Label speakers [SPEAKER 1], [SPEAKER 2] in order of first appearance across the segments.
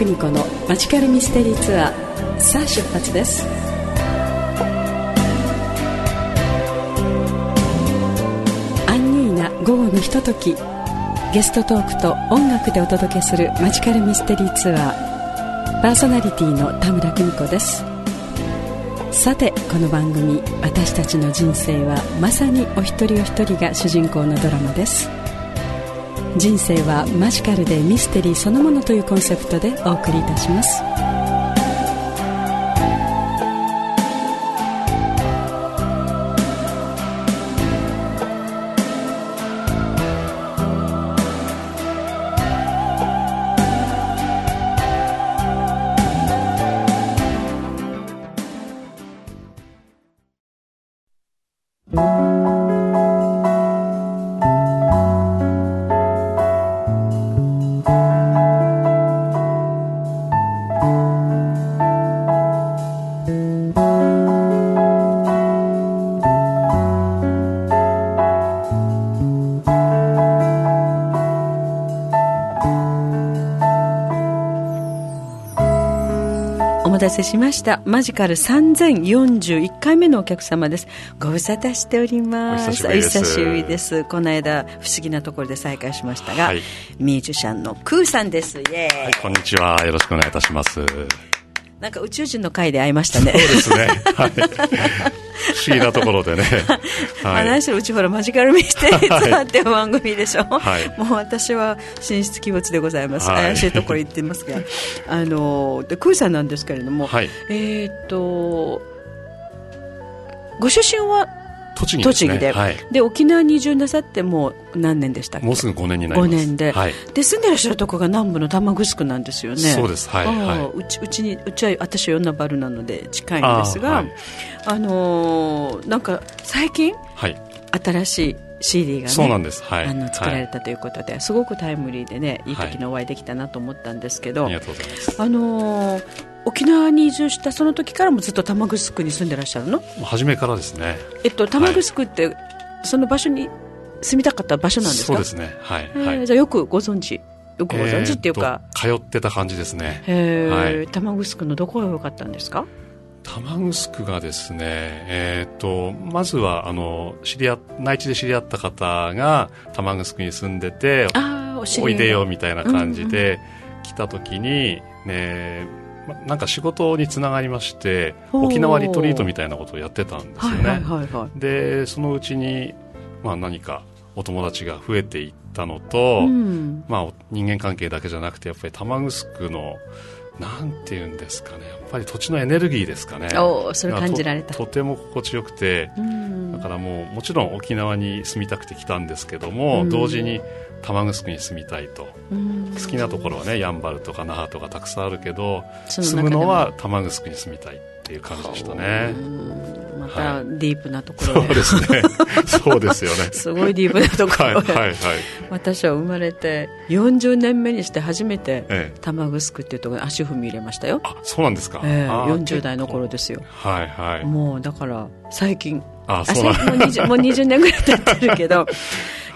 [SPEAKER 1] 邦子のマジカルミステリーツアーさあ出発です。アンニュイな午後のひとときゲストトークと音楽でお届けするマジカルミステリーツアーパーソナリティの田村久美子です。さてこの番組「私たちの人生はまさにお一人お一人が主人公のドラマです。人生はマジカルでミステリーそのものというコンセプトでお送りいたします。お待たせしました。マジカル3041回目のお客様です。ご無沙汰しております。
[SPEAKER 2] お久しぶりです。
[SPEAKER 1] この間不思議なところで再会しましたが、
[SPEAKER 2] はい。
[SPEAKER 1] ミュージシャンのクーさんです。イエーイ、
[SPEAKER 2] はい、こんにちは。よろしくお願いいたします。そう
[SPEAKER 1] なんか宇宙人の会で会いましたね。
[SPEAKER 2] ですね。はい。不思議なところでね。
[SPEAKER 1] まあ、
[SPEAKER 2] はい。
[SPEAKER 1] 何しろうちほらマジカルミステリーツアーって番組でしょ、
[SPEAKER 2] はい。
[SPEAKER 1] もう私は神出鬼没でございます、
[SPEAKER 2] はい。
[SPEAKER 1] 怪しいところ行ってますが。あのでクーさんなんですけれども、
[SPEAKER 2] はい。
[SPEAKER 1] えーっとご出身は
[SPEAKER 2] 栃木で。
[SPEAKER 1] 栃木で,、
[SPEAKER 2] はい。
[SPEAKER 1] で沖縄に移住なさってもう何年でしたっけ？
[SPEAKER 2] もうすぐ5年になります。
[SPEAKER 1] 5年で,、
[SPEAKER 2] はい。
[SPEAKER 1] で住んでらっしゃるところが南部の玉城なんですよね
[SPEAKER 2] そうですはい
[SPEAKER 1] ああ
[SPEAKER 2] はいう
[SPEAKER 1] ちうちにうちは私は与那原なので近いんですがあ,、
[SPEAKER 2] あはい
[SPEAKER 1] のーなんか最近
[SPEAKER 2] はい。
[SPEAKER 1] 新しい CD がね
[SPEAKER 2] そうなんです。はい。
[SPEAKER 1] あの作られ
[SPEAKER 2] はい
[SPEAKER 1] たということで、すごくタイムリーでねいい時にお会いできたなと思ったんですけど、
[SPEAKER 2] ありがとうございます。
[SPEAKER 1] あのー沖縄に移住したその時からもずっと玉城に住んでらっしゃるの、
[SPEAKER 2] 初めからですね。
[SPEAKER 1] えっと、玉城って、その場所に住みたかった場所なんですか？
[SPEAKER 2] そうですね。はい。
[SPEAKER 1] へー
[SPEAKER 2] はい。
[SPEAKER 1] じゃあよくご存知よくご存知っていうか、
[SPEAKER 2] えーと通ってた感じですね。
[SPEAKER 1] へー
[SPEAKER 2] はい
[SPEAKER 1] 玉城のどこが良かったんですか？
[SPEAKER 2] 玉城がですね、えっ、と、まずは、あの、知り合っ、内地で知り合った方が玉城に住んでて、
[SPEAKER 1] ああお
[SPEAKER 2] いでよみ
[SPEAKER 1] た
[SPEAKER 2] たいな感じで来た時に、ね、まなんか仕事につながりまして沖縄リトリートみたいなことをやってたんですよね、
[SPEAKER 1] はいはいはいはい。
[SPEAKER 2] でそのうちに、まあ、何かお友達が増えていったのと、
[SPEAKER 1] うん。
[SPEAKER 2] まあ、人間関係だけじゃなくてやっぱり玉城のなんていうんですかねやっぱり土地のエネルギーですかね。
[SPEAKER 1] おーそれ感じられた。
[SPEAKER 2] ととても心地よくて
[SPEAKER 1] うん。
[SPEAKER 2] だからもうもちろん沖縄に住みたくて来たんですけども、
[SPEAKER 1] うん。
[SPEAKER 2] 同時に玉城に住みたいと。
[SPEAKER 1] うん。
[SPEAKER 2] 好きなところはねやんばるとか那覇とかたくさんあるけど住むのは玉城に住みたいっていう感じでしたね。
[SPEAKER 1] うん。また
[SPEAKER 2] は
[SPEAKER 1] ディープなところ
[SPEAKER 2] そうですね。そうですよね。
[SPEAKER 1] すごいディープなところで、
[SPEAKER 2] はいはいはい。
[SPEAKER 1] 私は生まれて40年目にして初めて
[SPEAKER 2] ええ。
[SPEAKER 1] 玉城っていうところに足踏み入れましたよ、
[SPEAKER 2] あそうなんですか、
[SPEAKER 1] え
[SPEAKER 2] ー
[SPEAKER 1] 40代の頃ですよ。
[SPEAKER 2] はいはい。
[SPEAKER 1] もうだから最近
[SPEAKER 2] あ
[SPEAKER 1] あ
[SPEAKER 2] そうなん
[SPEAKER 1] 最近もう 20, もう20年ぐらい経ってるけど、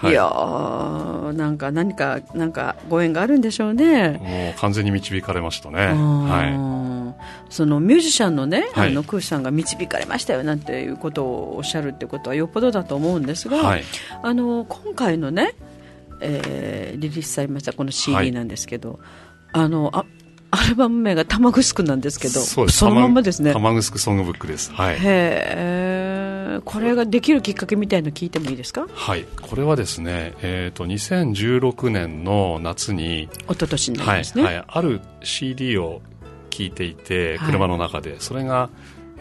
[SPEAKER 2] はい
[SPEAKER 1] い、やーなんか何かなんかご縁があるんでしょうね。
[SPEAKER 2] もう完全に導かれましたね。
[SPEAKER 1] うん
[SPEAKER 2] は
[SPEAKER 1] そのミュージシャンのね、
[SPEAKER 2] はい。
[SPEAKER 1] あのクーシさんが導かれましたよなんていうことをおっしゃるってことはよっぽどだと思うんですが、
[SPEAKER 2] いはい。
[SPEAKER 1] あの今回のね、えーリリースされましたこの CD なんですけど、あのあアルバム名が玉城なんですけど
[SPEAKER 2] そ
[SPEAKER 1] のまんまですね。
[SPEAKER 2] 玉城ソングブックです。はい。
[SPEAKER 1] へえこれができるきっかけみたいの聞いてもいいですか？
[SPEAKER 2] はい、これはですね、えー、と2016年の夏に、
[SPEAKER 1] 一昨年になり
[SPEAKER 2] はい
[SPEAKER 1] ますね、
[SPEAKER 2] はい、ある CD を聴いていて
[SPEAKER 1] はい。
[SPEAKER 2] 車の中で、それが、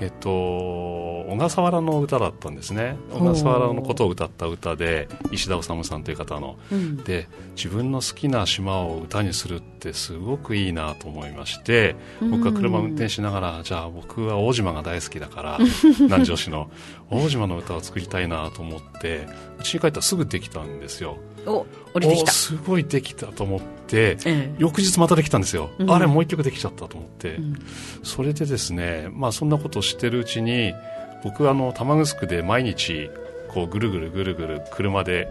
[SPEAKER 2] えっと、小笠原の歌だったんですね。小笠原のことを歌った歌で石田治さんという方の。
[SPEAKER 1] うん。
[SPEAKER 2] で自分の好きな島を歌にするってすごくいいなと思いまして僕は車を運転しながらじゃあ僕は大島が大好きだから 南城市の大島の歌を作りたいなと思って家に帰ったらすぐできたんですよ
[SPEAKER 1] お降りてき
[SPEAKER 2] お
[SPEAKER 1] た、
[SPEAKER 2] すごいできたと思って
[SPEAKER 1] ええ。
[SPEAKER 2] 翌日またできたんですよ、
[SPEAKER 1] うん。
[SPEAKER 2] あれもう一曲できちゃったと思って、
[SPEAKER 1] うん。
[SPEAKER 2] それでですねまあそんなことをしてるうちに僕はあの玉城で毎日こうぐるぐるぐるぐる車で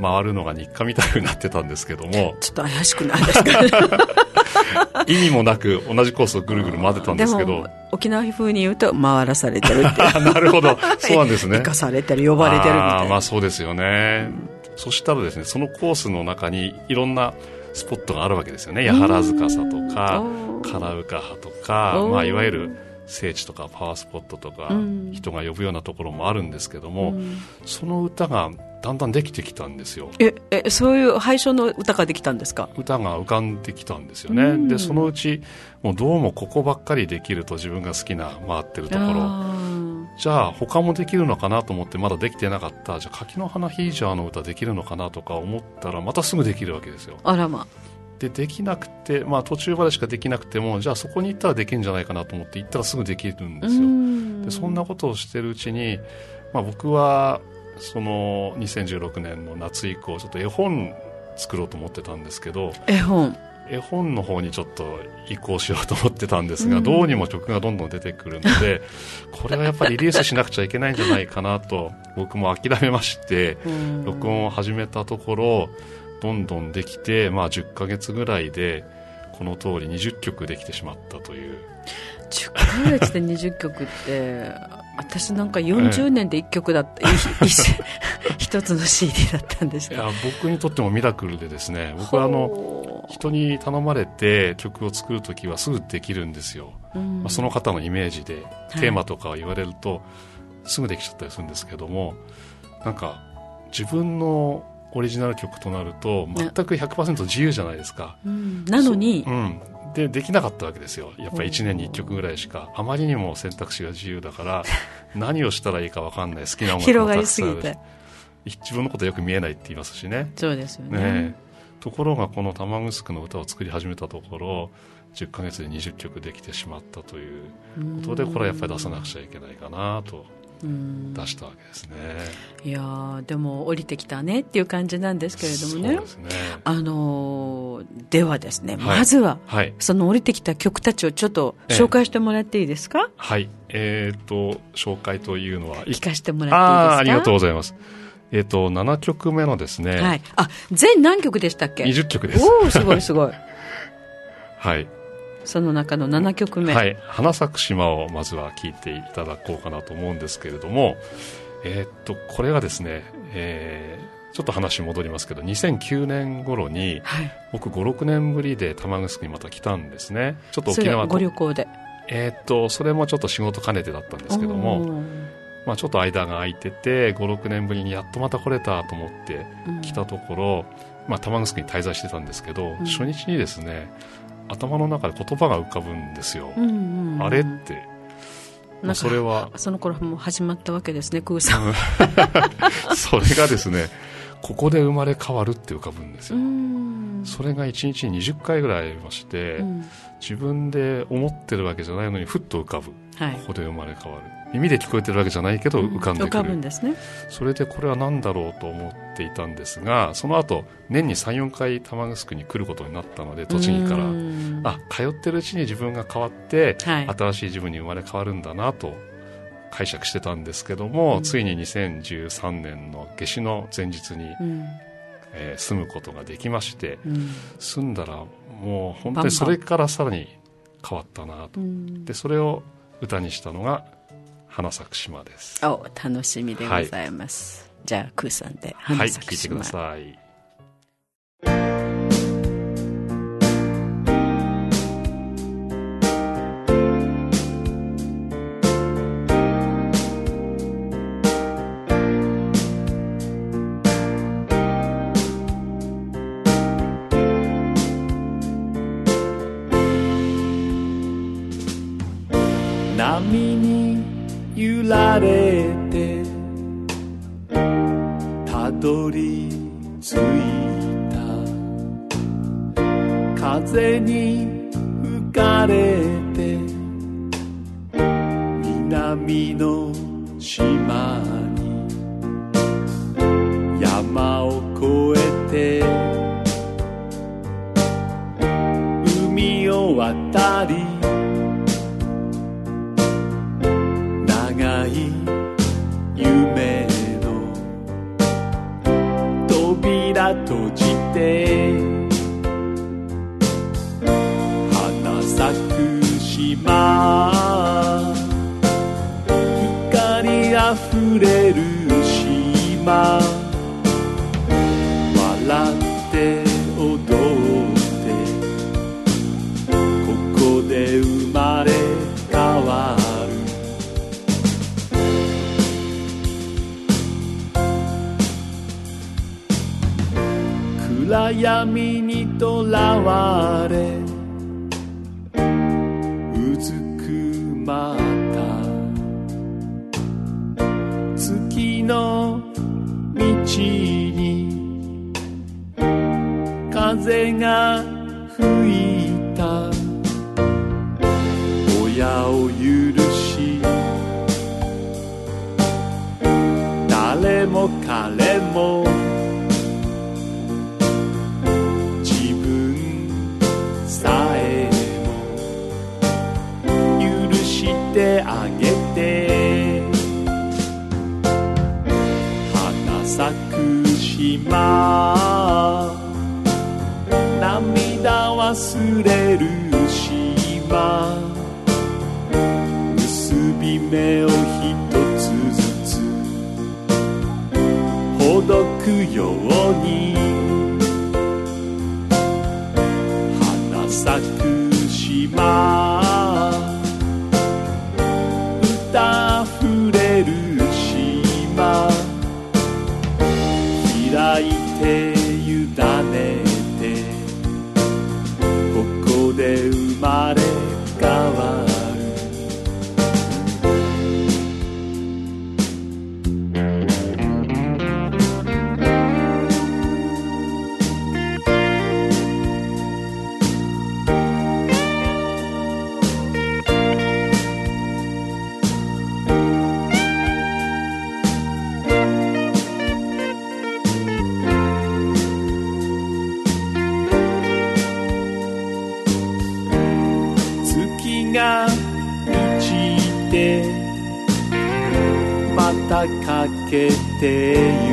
[SPEAKER 2] 回るのが日課みたいになってたんですけども。
[SPEAKER 1] ちょっと怪しくないですか？
[SPEAKER 2] 意味もなく同じコースをぐるぐる回ってたんですけど。
[SPEAKER 1] 沖縄風に言うと回らされてるって
[SPEAKER 2] なるほど。そうなんですね。
[SPEAKER 1] 生かされてる呼ばれてるみたいな。
[SPEAKER 2] まあそうですよね、うん、そしたらですねそのコースの中にいろんなスポットがあるわけですよね。八原塚さとか唐ウカハとか、まあ、いわゆる聖地とかパワースポットとか、人が呼ぶようなところもあるんですけども、うん、その歌がだんだんできてきたんですよ。
[SPEAKER 1] ええそういう配唱の歌ができたんですか？
[SPEAKER 2] 歌が浮かんできたんですよね、うん、でそのうちもうどうもここばっかりできると自分が好きな回ってるところ。じゃあ他もできるのかなと思ってまだできてなかった。じゃあ柿の花ヒージャーの歌できるのかなとか思ったらまたすぐできるわけですよ。
[SPEAKER 1] あらま。
[SPEAKER 2] でできなくて、まあ、途中までしかできなくてもじゃあそこに行ったらできるんじゃないかなと思って行ったらすぐできるんですよ。でそんなことをしてるうちに、まあ、僕はその2016年の夏以降ちょっと絵本作ろうと思ってたんですけど
[SPEAKER 1] 絵本。
[SPEAKER 2] 絵本の方にちょっと移行しようと思ってたんですが、うん、どうにも曲がどんどん出てくるので これはやっぱりリリースしなくちゃいけないんじゃないかなと僕も諦めまして、録音を始めたところどんどんできて、まあ、10ヶ月ぐらいでこの通り20曲できてしまったという。
[SPEAKER 1] 10ヶ月で20曲って私なんか40年で1曲だった、ええ、一つの CD だったんですい
[SPEAKER 2] や僕にとってもミラクルでですね僕はあの人に頼まれて曲を作る時はすぐできるんですよ、うん、まあ、その方のイメージでテーマとかを言われると、すぐできちゃったりするんですけどもなんか自分のオリジナル曲となると全く100%自由じゃないですか、
[SPEAKER 1] うん、なのに、
[SPEAKER 2] うん、でできなかったわけですよ。やっぱり1年に1曲ぐらいしか。あまりにも選択肢が自由だから 何をしたらいいか分かんない。好きな音楽もたくさんあるし自分のことよく見えないって言いますしね。
[SPEAKER 1] そうですよね、ね、
[SPEAKER 2] ところがこの玉城の歌を作り始めたところ10か月で20曲できてしまったということでこれはやっぱり出さなくちゃいけないかなと出したわけですね。
[SPEAKER 1] いやでも降りてきたねっていう感じなんですけれどもね。ねあのではですね、はい、まずは、はい、その降りてきた曲たちをちょっと紹介してもらっていいですか？
[SPEAKER 2] はい。えっ、ー、と紹介というのは
[SPEAKER 1] 聞かせてもらっていいですか？
[SPEAKER 2] ありがとうございます。えっ、ー、と7曲目のですね。
[SPEAKER 1] はい。あ全何曲でしたっけ
[SPEAKER 2] ？20曲です。
[SPEAKER 1] おおすごいすごい。
[SPEAKER 2] はい。
[SPEAKER 1] その中の7曲目。
[SPEAKER 2] はい。花咲く島をまずは聴いていただこうかなと思うんですけれども、えー、っと、これがですね、えー、ちょっと話戻りますけど、2009年頃に、はい、僕5、6年ぶりで玉城にまた来たんですね。ちょっと沖縄
[SPEAKER 1] ご旅行で。
[SPEAKER 2] えー、っと、それもちょっと仕事兼ねてだったんですけども、まあ、ちょっと間が空いてて、5、6年ぶりにやっとまた来れたと思って来たところ、うん、まあ、玉城に滞在してたんですけど、うん、初日にですね、頭の中で言葉が浮かぶんですよ、うんうんうん、あれって。
[SPEAKER 1] まあ、それは。その頃もう始まったわけですね空さん。
[SPEAKER 2] それがですねここで生まれ変わるって浮かぶんですよ。それが1日に20回ぐらいありまして、うん、自分で思ってるわけじゃないのにふっと浮かぶ、はい、ここで生まれ変わる耳で聞こえてるわけじゃないけど浮かんでくる、うん、浮かぶんですね。それでこれは何だろうと思っていたんですがその後年に34回玉城に来ることになったので栃木から。あ通ってるうちに自分が変わって、はい、新しい自分に生まれ変わるんだなと解釈してたんですけども、うん、ついに2013年の夏至の前日に、うん、えー、住むことができまして、うん、住んだらもう本当にそれからさらに変わったなと、でそれを歌にしたのが花咲く島です。
[SPEAKER 1] お楽しみでございます、はい、じゃあクーさんで花咲く島、
[SPEAKER 2] はい、聞いてください
[SPEAKER 3] 闇にとらわれうずくまった。月の道に風が忘れる島。結び目を一つずつ。ほどくように。花咲く島。かけ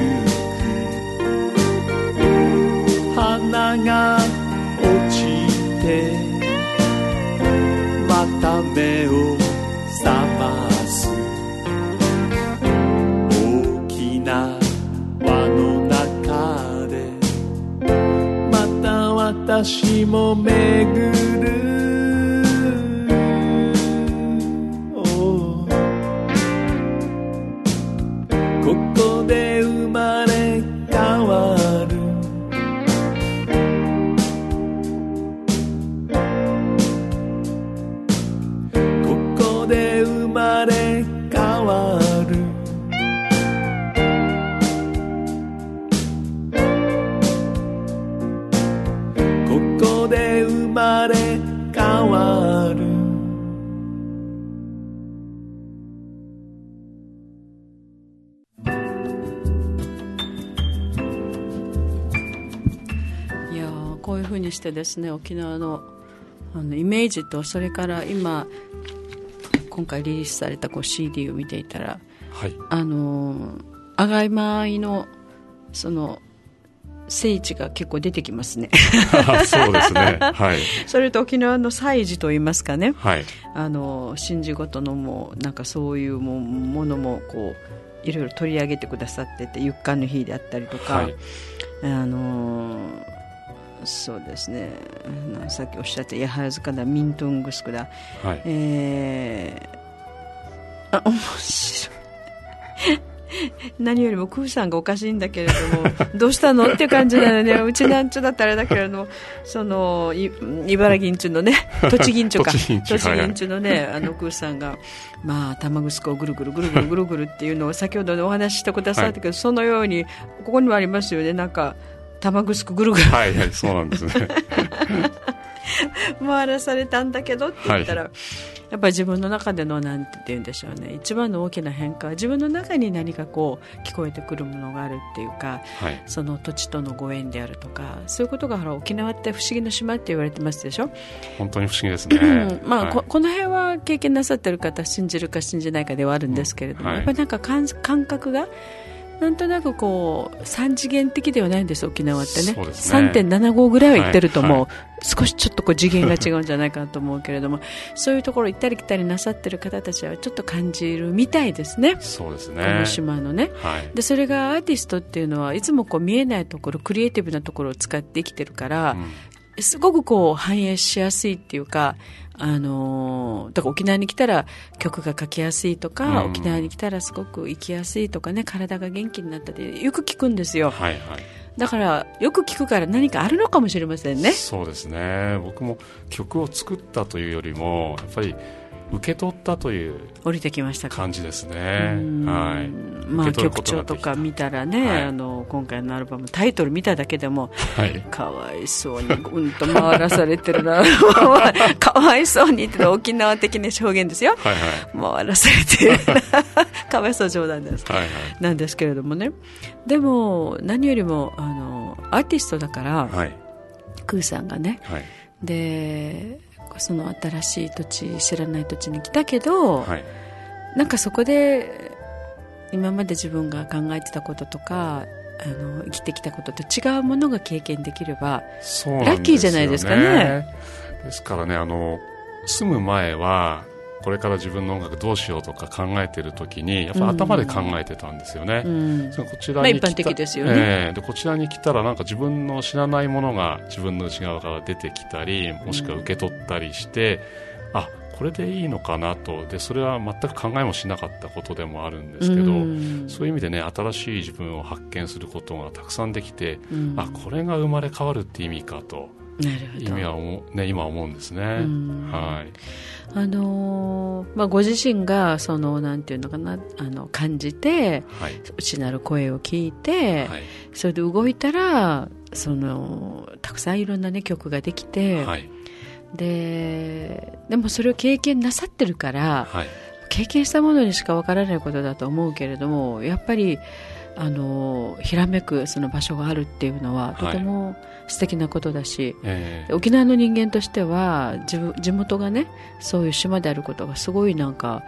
[SPEAKER 3] ここ
[SPEAKER 1] してですね沖縄のあのイメージとそれから今今回リリースされたこう CD を見ていたら
[SPEAKER 2] はい。
[SPEAKER 1] あのー赤い米のその聖地が結構出てきますね。
[SPEAKER 2] そうですね。はい。
[SPEAKER 1] それと沖縄の祭事といいますかね。
[SPEAKER 2] はい。
[SPEAKER 1] あの神事ごとのもうなんかそういうもものもこういろいろ取り上げてくださってて、ゆっかんの日であったりとか、
[SPEAKER 2] はい。
[SPEAKER 1] あのーそうですね、なさっきおっしゃった、ヤハラズカだ、ミントングスクだ、
[SPEAKER 2] はい。
[SPEAKER 1] えー、あ、面白い。何よりもクーさんがおかしいんだけれども、どうしたの？っていう感じなので、うちなんちゅだったらあれだけれども、その、い茨城んちゅのね、栃木んちゅか、
[SPEAKER 2] 栃木んちゅ
[SPEAKER 1] のね、あのクーさんが、まあ、玉ぐすこをぐるぐるぐるぐるぐるぐるっていうのを先ほどお話ししてくださったけど、そのように、ここにもありますよね、なんか、玉ぐすこぐるぐる。
[SPEAKER 2] はいはいそうなんですね。
[SPEAKER 1] 回らされたんだけどって言ったら、やっぱり自分の中でのなんて言うんでしょうね。一番の大きな変化は自分の中に何かこう聞こえてくるものがあるっていうか
[SPEAKER 2] はい。
[SPEAKER 1] その土地とのご縁であるとかそういうことがほら沖縄って不思議の島って言われてますでしょ、
[SPEAKER 2] 本当に不思議ですね。
[SPEAKER 1] うん。まあ
[SPEAKER 2] はい。
[SPEAKER 1] ここの辺は経験なさってる方信じるか信じないかではあるんですけれども、
[SPEAKER 2] はい。
[SPEAKER 1] やっぱりなんか感感覚がなんとなくこう3次元的ではないんです沖縄ってね。
[SPEAKER 2] ね。
[SPEAKER 1] 3.75ぐらいは行ってるともう、
[SPEAKER 2] はい。
[SPEAKER 1] 少しちょっとこう次元が違うんじゃないかなと思うけれどもそういうところ行ったり来たりなさってる方たちはちょっと感じるみたいですね。
[SPEAKER 2] そうですね。
[SPEAKER 1] この島のね。
[SPEAKER 2] はい。
[SPEAKER 1] でそれがアーティストっていうのはいつもこう見えないところクリエイティブなところを使って生きてるから、
[SPEAKER 2] うん。
[SPEAKER 1] すごくこう反映しやすいっていうか、あのーだから沖縄に来たら曲が書きやすいとか、
[SPEAKER 2] うん
[SPEAKER 1] 沖縄に来たらすごく生きやすいとかね、体が元気になったってよく聞くんですよ。
[SPEAKER 2] はいはい
[SPEAKER 1] だからよく聞くから何かあるのかもしれませんね。
[SPEAKER 2] そうですね僕も曲を作ったというよりもやっぱり受け取ったという
[SPEAKER 1] 降りてきましたか。
[SPEAKER 2] 感じですね。
[SPEAKER 1] うん。
[SPEAKER 2] はい。
[SPEAKER 1] まあ曲調とか見たらね、
[SPEAKER 2] はい。
[SPEAKER 1] あの今回のアルバムタイトル見ただけでも
[SPEAKER 2] はい。
[SPEAKER 1] かわいそうにうんと回らされてるな。かわいそうにって沖縄的な表現ですよ。
[SPEAKER 2] はいはい。
[SPEAKER 1] 回らされてる かわいそう冗談です。
[SPEAKER 2] はいはい。
[SPEAKER 1] なんですけれどもね。でも何よりもあのアーティストだから、
[SPEAKER 2] はい。
[SPEAKER 1] クーさんがね。
[SPEAKER 2] はい。
[SPEAKER 1] でその新しい土地知らない土地に来たけど、
[SPEAKER 2] はい。
[SPEAKER 1] なんかそこで今まで自分が考えてたこととかあの生きてきたことと違うものが経験できればラッキーじゃないですかね。
[SPEAKER 2] ですからねあの住む前はこれから自分の音楽どうしようとか考えてる時にやっぱり頭で考えてたんですよね、
[SPEAKER 1] うん。
[SPEAKER 2] こちらに来た
[SPEAKER 1] まあ一般的ですよね。
[SPEAKER 2] ええ。でこちらに来たらなんか自分の知らないものが自分の内側から出てきたりもしくは受け取ったりして、あこれでいいのかなと。でそれは全く考えもしなかったことでもあるんですけど、
[SPEAKER 1] うん。
[SPEAKER 2] そういう意味でね新しい自分を発見することがたくさんできて、
[SPEAKER 1] うん。
[SPEAKER 2] あこれが生まれ変わるって意味かと意味は思う、ね、今思うんですね、
[SPEAKER 1] ん。
[SPEAKER 2] はい。
[SPEAKER 1] あのーまあ、ご自身がそのなんていうのかなあの感じて
[SPEAKER 2] はい。
[SPEAKER 1] 内なる声を聞いて、
[SPEAKER 2] はい。
[SPEAKER 1] それで動いたらそのたくさんいろんな、ね、曲ができて、
[SPEAKER 2] はい。
[SPEAKER 1] ででもそれを経験なさってるから
[SPEAKER 2] はい。
[SPEAKER 1] 経験したものにしかわからないことだと思うけれどもやっぱりあのひらめくその場所があるっていうのは
[SPEAKER 2] はい。
[SPEAKER 1] とても素敵なことだし、
[SPEAKER 2] ええ。
[SPEAKER 1] 沖縄の人間としては地元がねそういう島であることがすごいなんか、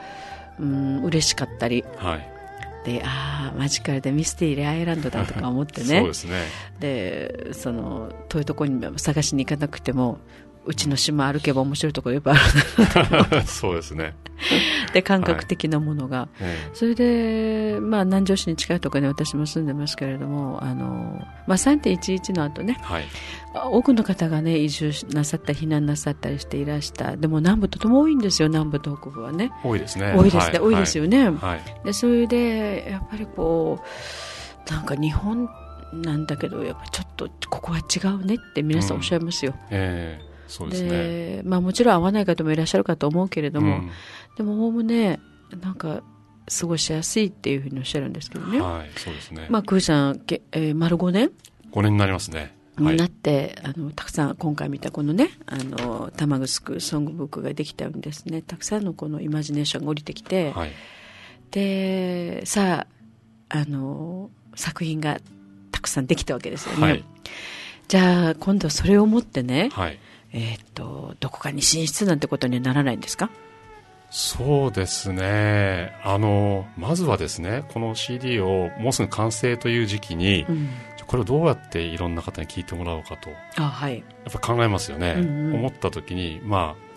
[SPEAKER 1] うん、嬉しかったり。
[SPEAKER 2] はい。
[SPEAKER 1] でああマジカルでミステリーアイランドだとか思ってね。
[SPEAKER 2] そうですね。
[SPEAKER 1] でその遠いところに探しに行かなくてもうちの島歩けば面白いところいっぱいある
[SPEAKER 2] そうですね、
[SPEAKER 1] で感覚的なものが、
[SPEAKER 2] え
[SPEAKER 1] それで、まあ、南城市に近いところに私も住んでますけれどもあの、まあ、3.11の後ね。
[SPEAKER 2] えはい。
[SPEAKER 1] 多くの方がね移住なさったり避難なさったりしていらした。でも南部とても多いんですよ南部と北部はね。
[SPEAKER 2] 多いですね。
[SPEAKER 1] 多いですね、
[SPEAKER 2] は
[SPEAKER 1] 多いですよね、
[SPEAKER 2] はい。
[SPEAKER 1] でそれでやっぱりこうなんか日本なんだけどやっぱちょっとここは違うねって皆さん。おっしゃいますよ、
[SPEAKER 2] ええそうですね。
[SPEAKER 1] でまあ、もちろん合わない方もいらっしゃるかと思うけれども、
[SPEAKER 2] うん。
[SPEAKER 1] でもおおむねなんか過ごしやすいっていうふうにおっしゃるんですけどね、
[SPEAKER 2] はいそうですね、
[SPEAKER 1] まあ、クーさん、けえー丸5年
[SPEAKER 2] ？5年になりますね。はい。
[SPEAKER 1] になって、あのたくさん今回見たこのねあの玉城ソングブックができたようにですね。たくさんのこのイマジネーションが降りてきて、
[SPEAKER 2] はい。
[SPEAKER 1] でさああの作品がたくさんできたわけですよね、
[SPEAKER 2] はい。
[SPEAKER 1] じゃあ今度はそれを持ってね、
[SPEAKER 2] はい
[SPEAKER 1] えーっとどこかに進出なんてことにはならないんですか？
[SPEAKER 2] そうですね。あのまずはですねこの CD をもうすぐ完成という時期に、
[SPEAKER 1] うん。
[SPEAKER 2] これをどうやっていろんな方に聞いてもらおうかとや
[SPEAKER 1] あはい、
[SPEAKER 2] っぱ考えますよね、
[SPEAKER 1] うんうん。
[SPEAKER 2] 思った時にまあ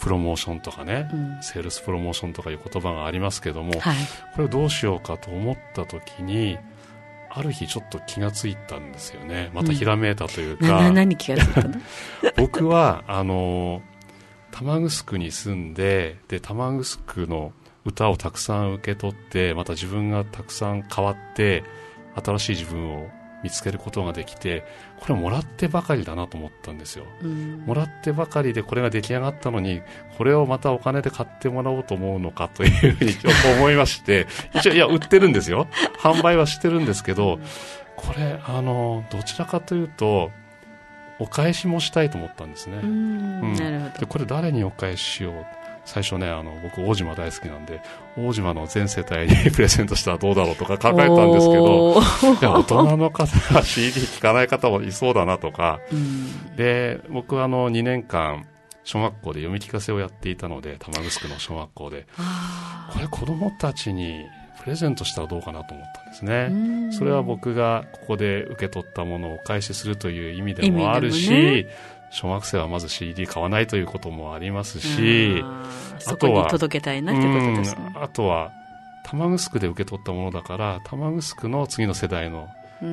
[SPEAKER 2] プロモーションとかね、
[SPEAKER 1] うん。
[SPEAKER 2] セールスプロモーションとかいう言葉がありますけども、
[SPEAKER 1] はい。
[SPEAKER 2] これをどうしようかと思った時にある日ちょっと気がついたんですよね。またひらめいたというか、
[SPEAKER 1] なな何気がついたの？
[SPEAKER 2] 僕はあの玉城に住んでで玉城の歌をたくさん受け取ってまた自分がたくさん変わって新しい自分を見つけることができてこれもらってばかりだなと思ったんですよ。
[SPEAKER 1] うん。
[SPEAKER 2] もらってばかりでこれが出来上がったのにこれをまたお金で買ってもらおうと思うのかというふうに思いまして 一応いや売ってるんですよ。販売はしてるんですけどこれあのどちらかというとお返しもしたいと思ったんですね、
[SPEAKER 1] うん。
[SPEAKER 2] うん。
[SPEAKER 1] なるほど。
[SPEAKER 2] でこれ誰にお返ししよう最初ねあの僕大島大好きなんで大島の全世帯に プレゼントしたらどうだろうとか考えたんですけどいや大人の方は CD 聴かない方もいそうだなとか。
[SPEAKER 1] うん。
[SPEAKER 2] で僕はあの2年間小学校で読み聞かせをやっていたので玉城の小学校で。
[SPEAKER 1] あ
[SPEAKER 2] これ子供たちにプレゼントしたらどうかなと思ったんですね。それは僕がここで受け取ったものをお返しするという意味でもあるし、ね、小学生はまず CD 買わないということもありますし、
[SPEAKER 1] あとは届けたいなってことですね。
[SPEAKER 2] あとは玉城で受け取ったものだから玉城の次の世代の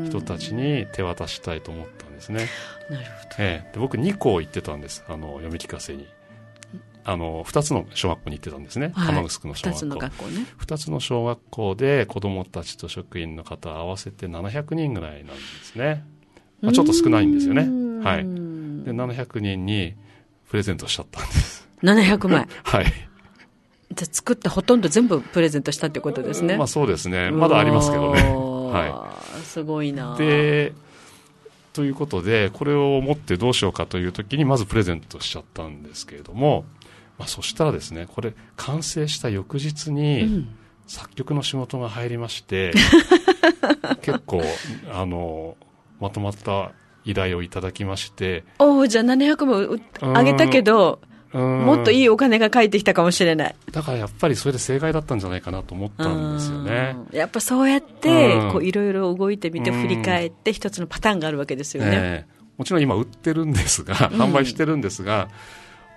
[SPEAKER 2] 人たちに手渡したいと思ったんですね。
[SPEAKER 1] なるほど、
[SPEAKER 2] ええ、で僕2校行ってたんです。あの読み聞かせに。あの2つの小学校に行ってたんですね、はい、玉城の小学校。2
[SPEAKER 1] つの学校ね。
[SPEAKER 2] 2つの小学校で子どもたちと職員の方合わせて700人ぐらいなんですね、まあ、ちょっと少ないんですよね。はいで700人にプレゼントしちゃったんです。
[SPEAKER 1] 700枚。
[SPEAKER 2] はい。
[SPEAKER 1] じゃ作ってほとんど全部プレゼントしたってことですね。
[SPEAKER 2] まあそうですね。まだありますけどね。はい。
[SPEAKER 1] すごいな。
[SPEAKER 2] でということでこれを持ってどうしようかという時にまずプレゼントしちゃったんですけれどもまあ、そしたらですねこれ完成した翌日に作曲の仕事が入りまして、うん、結構あのまとまった依頼をいただきまして。
[SPEAKER 1] おおじゃあ700もあげたけどもっといいお金が返ってきたかもしれない。
[SPEAKER 2] だからやっぱりそれで正解だったんじゃないかなと思ったんですよね。
[SPEAKER 1] やっぱそうやっていろいろ動いてみて振り返って一つのパターンがあるわけですよね、え。
[SPEAKER 2] ー、もちろん今売ってるんですが販売してるんですが、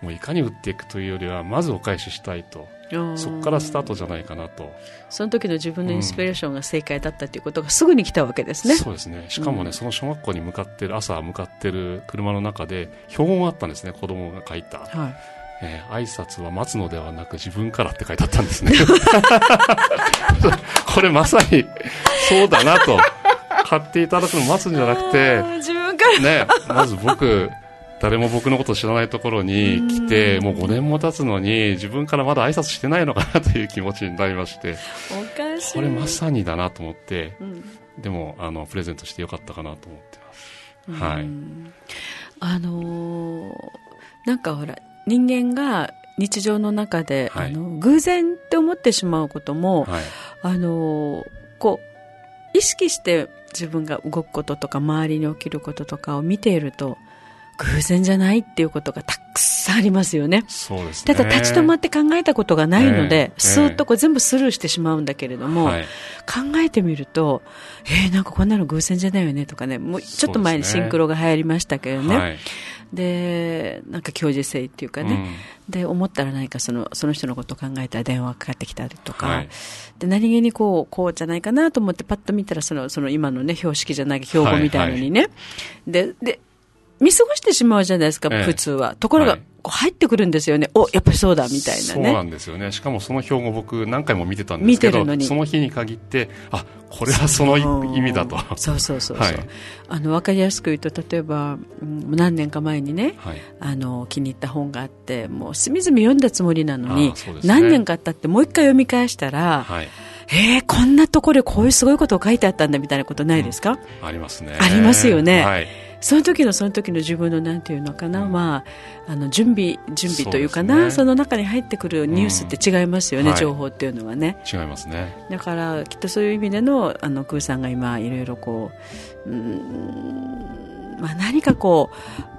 [SPEAKER 2] もういかに売っていくというよりはまずお返ししたいとそこからスタートじゃないかなと。
[SPEAKER 1] その時の自分のインスピレーションが正解だったということがすぐに来たわけですね、
[SPEAKER 2] そうですね。しかもね、うん、その小学校に向かってる朝向かってる車の中で標語があったんですね。子供が書いた、はい。えー、挨拶は待つのではなく自分からって書いてあったんですね。これまさにそうだなと。買っていただくの待つんじゃなくて
[SPEAKER 1] 自分から。
[SPEAKER 2] ねまず僕誰も僕のことを知らないところに来て、もう5年も経つのに、自分からまだ挨拶してないのかなという気持ちになりまして、
[SPEAKER 1] おかしい。
[SPEAKER 2] これまさにだなと思って、うん、でも、あの、プレゼントしてよかったかなと思ってます。はい。
[SPEAKER 1] あのー、なんかほら、人間が日常の中で、はい、あの偶然って思ってしまうことも、はい、あのこう意識して自分が動くこととか周りに起きることとかを見ていると偶然じゃないっていうことがたくさんありますよね。
[SPEAKER 2] そうですね。
[SPEAKER 1] ただ立ち止まって考えたことがないので、えー、スーッとこう全部スルーしてしまうんだけれども、はい、考えてみると、えー、なんかこんなの偶然じゃないよねとかね、もうちょっと前にシンクロが流行りましたけどね。はい。でなんか教授性っていうかね、うん、で思ったら何かそのその人のことを考えたら電話かかってきたりとか、はい、で何気にこうこうじゃないかなと思ってパッと見たらそのその今のね標識じゃない標語みたいのにね、はいはい、でで見過ごしてしまうじゃないですか、ええ、普通は。ところが、はい、こう入ってくるんですよね。お、やっぱりそうだ、みたいなね。そう
[SPEAKER 2] なんですよね。しかもその標語僕何回も見てたんですけど、その日に限って、あ、これはその意味だと。
[SPEAKER 1] そうそうそうそう。はい、あの、わかりやすく言うと、例えば、うん、何年か前にね、はい、あの、気に入った本があって、もう隅々読んだつもりなのに、ね、何年か経ってもう一回読み返したら、はいえー、こんなところでこういうすごいことを書いてあったんだみたいなことないですか、
[SPEAKER 2] うん、ありますね。
[SPEAKER 1] ありますよね。はいその時のその時の自分のなんていうのかな、うん、まあ、あの準備準備というかな、ね、その中に入ってくるニュースって違いますよね、うん、情報っていうのはね。
[SPEAKER 2] 違いますね。
[SPEAKER 1] だからきっとそういう意味でのあの空さんが今いろいろこう、うんまあ、何かこ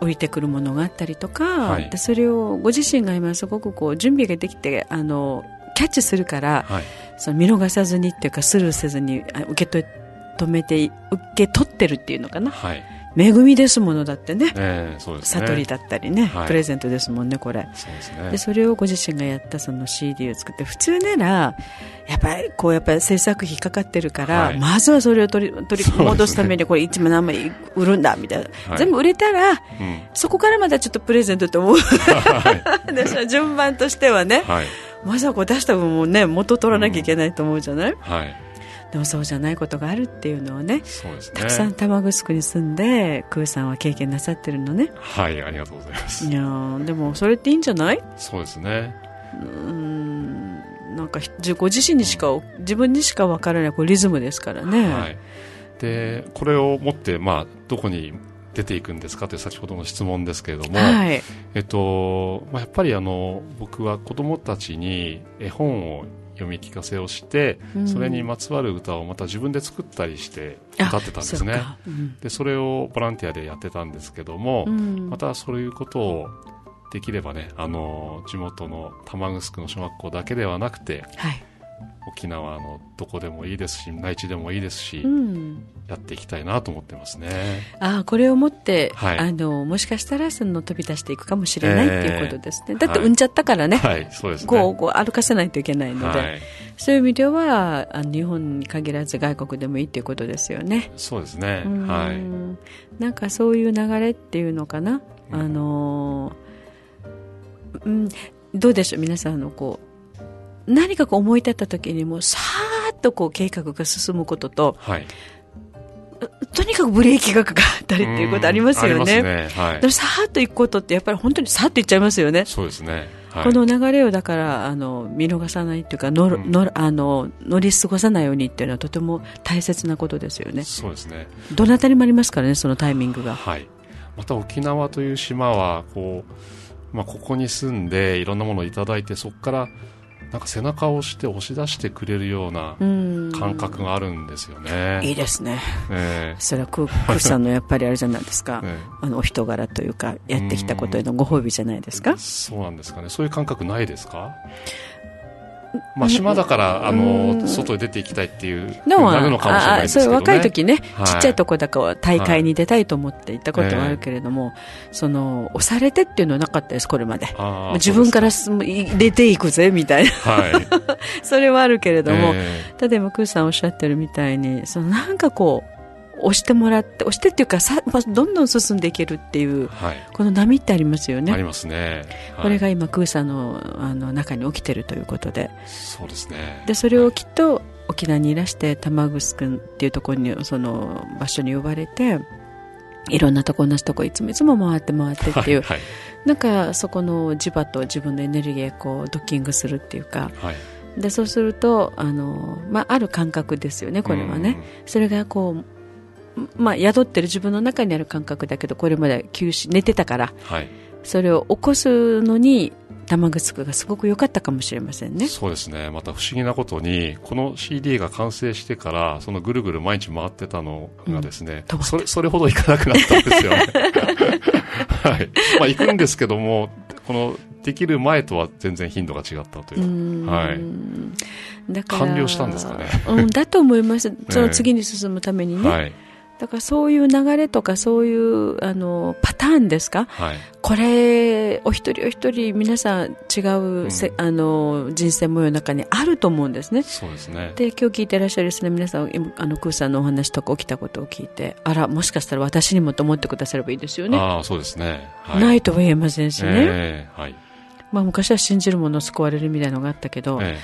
[SPEAKER 1] う降りてくるものがあったりとか、はい、でそれをご自身が今すごくこう準備ができてあのキャッチするから、はい、その見逃さずにっていうかスルーせずに受け止めて受け取ってるっていうのかな。はい恵みですものだってね,、えー、ね。悟りだったりね、はい、プレゼントですもんねこれ。そうですね。でそれをご自身がやったその CD を作って普通ならやっぱりこうやっぱり制作費かかってるから、はい、まずはそれを取り取り戻すためにこれ1枚何枚売るんだみたいな、はい、全部売れたら、うん、そこからまたちょっとプレゼントと思う、はい、順番としてはね、はい、まずはこう出した分もね元取らなきゃいけないと思うじゃない、うん、はい。でもそうじゃないことがあるっていうのをね、ね、たくさん玉城に住んでクーさんは経験なさってるのね。
[SPEAKER 2] はいありがとうございます。
[SPEAKER 1] いやでもそれっていいんじゃない？
[SPEAKER 2] そうですね。
[SPEAKER 1] うんなんかご自身にしか、うん、自分にしか分からないこうリズムですからね、はい、
[SPEAKER 2] でこれを持って、まあ、どこに出ていくんですかという先ほどの質問ですけれども、はい、えっとまあ、やっぱりあの僕は子どもたちに絵本を読み聞かせをして、うん、それにまつわる歌をまた自分で作ったりして歌ってたんですね、うん、でそれをボランティアでやってたんですけども、うん、またそういうことをできればねあの地元の玉城の小学校だけではなくて、はい、沖縄のどこでもいいですし内地でもいいですし、
[SPEAKER 1] うん。
[SPEAKER 2] やっていきたいなと思ってますね。
[SPEAKER 1] ああこれを持って、
[SPEAKER 2] はい。
[SPEAKER 1] あのもしかしたらその飛び出していくかもしれないっていうことですね、
[SPEAKER 2] えー。
[SPEAKER 1] だって産んじゃったからね、
[SPEAKER 2] はいそうですね。
[SPEAKER 1] こうこう歩かせないといけないので、
[SPEAKER 2] はい、
[SPEAKER 1] そういう意味ではあの日本に限らず外国でもいいっていうことですよね。
[SPEAKER 2] そうですね。
[SPEAKER 1] うん。
[SPEAKER 2] はい。
[SPEAKER 1] なんかそういう流れっていうのかな、
[SPEAKER 2] うん
[SPEAKER 1] あのーうん、どうでしょう？皆さんあのこう何かこう思い立った時にもうさーっとこう計画が進むことと
[SPEAKER 2] はい
[SPEAKER 1] とにかくブレーキがかかったりっていうことありますよね。
[SPEAKER 2] ねはい
[SPEAKER 1] さーっと行くことってやっぱり本当にさーっと行っちゃいますよね。
[SPEAKER 2] そうですね、はい、
[SPEAKER 1] この流れをだからあの見逃さないっていうか乗る、
[SPEAKER 2] うん
[SPEAKER 1] 乗るあの乗り過ごさないようにっていうのはとても大切なことですよね。
[SPEAKER 2] そうですね
[SPEAKER 1] どなたにもありますからねそのタイミングが。
[SPEAKER 2] はい、また沖縄という島はこう、まあ、ここに住んでいろんなものをいただいてそこからなんか背中を押して押し出してくれるような
[SPEAKER 1] うん
[SPEAKER 2] 感覚があるんですよね。
[SPEAKER 1] いいですね。
[SPEAKER 2] え
[SPEAKER 1] それはククーさんのやっぱりあれじゃないですか
[SPEAKER 2] え。え
[SPEAKER 1] あのお人柄というかやってきたことへのご褒美じゃないですか？
[SPEAKER 2] え。そうなんですかねそういう感覚ないですか？まあ、島だからあ
[SPEAKER 1] うん。
[SPEAKER 2] の外に出ていきたいっていう
[SPEAKER 1] のは
[SPEAKER 2] なるのかもしれない
[SPEAKER 1] あ
[SPEAKER 2] ですけど、ね、
[SPEAKER 1] そういう若い時ね、
[SPEAKER 2] はい
[SPEAKER 1] ちっちゃいとこだから大会に出たいと思って行ったことはあるけれども、その押されてっていうのはなかったですこれまで。自分から
[SPEAKER 2] そう
[SPEAKER 1] す入れていくぜみたいな。
[SPEAKER 2] はい。
[SPEAKER 1] それはあるけれども、
[SPEAKER 2] え。
[SPEAKER 1] ただ今クーさんおっしゃってるみたいにそのなんかこう押してもらって押してっていうかさ、まあ、どんどん進んでいけるっていう
[SPEAKER 2] えはい。
[SPEAKER 1] この波ってありますよね。
[SPEAKER 2] ありますね、はい。
[SPEAKER 1] これが今クーのあの中に起きてるということで。
[SPEAKER 2] そうですね。
[SPEAKER 1] でそれをきっと沖縄にいらして玉城くんっていうところにその場所に呼ばれていろんなとこ同じとこいつもいつも回って回ってっていう、
[SPEAKER 2] はい
[SPEAKER 1] なんかそこの磁場と自分のエネルギーがこうドッキングするっていうか。
[SPEAKER 2] はい。
[SPEAKER 1] でそうするとあの、まあ、ある感覚ですよねこれはね、それがこう、まあ、宿ってる自分の中にある感覚だけどこれまで休止寝てたから
[SPEAKER 2] うんはい。
[SPEAKER 1] それを起こすのに玉城がすごく良かったかもしれませんね。
[SPEAKER 2] そうですね。また不思議なことにこの CD が完成してからそのぐるぐる毎日回ってたのがですね、
[SPEAKER 1] うん
[SPEAKER 2] それそれほどいかなくなったんですよね。はい。まあ行くんですけどもこのできる前とは全然頻度が違ったという。う、
[SPEAKER 1] ん。
[SPEAKER 2] はい。
[SPEAKER 1] だから
[SPEAKER 2] 完了したんですかね。
[SPEAKER 1] うん、だと思います。その次に進むためにね、
[SPEAKER 2] はい
[SPEAKER 1] だからそういう流れとかそういうあのパターンですか？
[SPEAKER 2] はい。
[SPEAKER 1] これお一人お一人皆さん違うせ、
[SPEAKER 2] うん。
[SPEAKER 1] あの人生模様の中にあると思うんですね。
[SPEAKER 2] そうですね。
[SPEAKER 1] で今日聞いてらっしゃるですね皆さん今あのクーさんのお話とか起きたことを聞いてあらもしかしたら私にもと思ってくださればいいですよね、
[SPEAKER 2] ああそうですね、はい、
[SPEAKER 1] ないとは言えませんしね、
[SPEAKER 2] ええはい
[SPEAKER 1] まあ、昔は信じるもの救われるみたいなのがあったけど、
[SPEAKER 2] え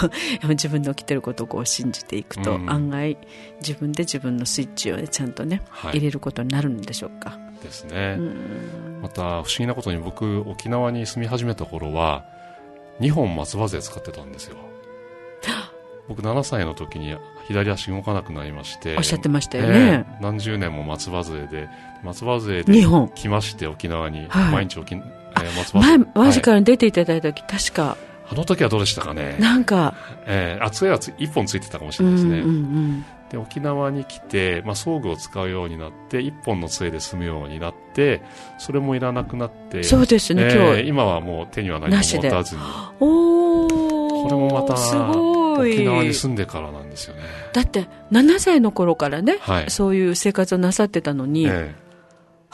[SPEAKER 1] 自分の起きてることをこう信じていくと、
[SPEAKER 2] うん。
[SPEAKER 1] 案外自分で自分のスイッチを、ね、ちゃんとね、
[SPEAKER 2] はい。
[SPEAKER 1] 入れることになるんでしょうか、
[SPEAKER 2] えですね、
[SPEAKER 1] うん。
[SPEAKER 2] また不思議なことに僕沖縄に住み始めた頃は2本松葉杖使ってたんですよ。僕7歳の時に左足動かなくなりまして
[SPEAKER 1] おっしゃってましたよ
[SPEAKER 2] え
[SPEAKER 1] ね、
[SPEAKER 2] え何十年も松葉杖で松葉杖
[SPEAKER 1] 日
[SPEAKER 2] で
[SPEAKER 1] 本。
[SPEAKER 2] 来まして沖縄に、
[SPEAKER 1] はい。
[SPEAKER 2] 毎日沖、えー松葉
[SPEAKER 1] 前
[SPEAKER 2] 杖
[SPEAKER 1] マジか
[SPEAKER 2] はい
[SPEAKER 1] ら出ていただいた時、確か。
[SPEAKER 2] あの時はどうでしたかね？
[SPEAKER 1] なんか、
[SPEAKER 2] えー、あ杖はつ1本ついてたかもし
[SPEAKER 1] う
[SPEAKER 2] れないですね、
[SPEAKER 1] んうんうん、
[SPEAKER 2] で沖縄に来て、まあ、装具を使うようになって1本の杖で済むようになってそれもいらなくなって
[SPEAKER 1] そうですね、
[SPEAKER 2] え
[SPEAKER 1] 今日。
[SPEAKER 2] ー今はもう手には何も
[SPEAKER 1] なしで
[SPEAKER 2] 持たずに。
[SPEAKER 1] おー。
[SPEAKER 2] これもまた
[SPEAKER 1] すごい。
[SPEAKER 2] 沖縄に住んでからなんですよね。
[SPEAKER 1] だって7歳の頃からね、
[SPEAKER 2] はい。
[SPEAKER 1] そういう生活をなさってたのに、
[SPEAKER 2] え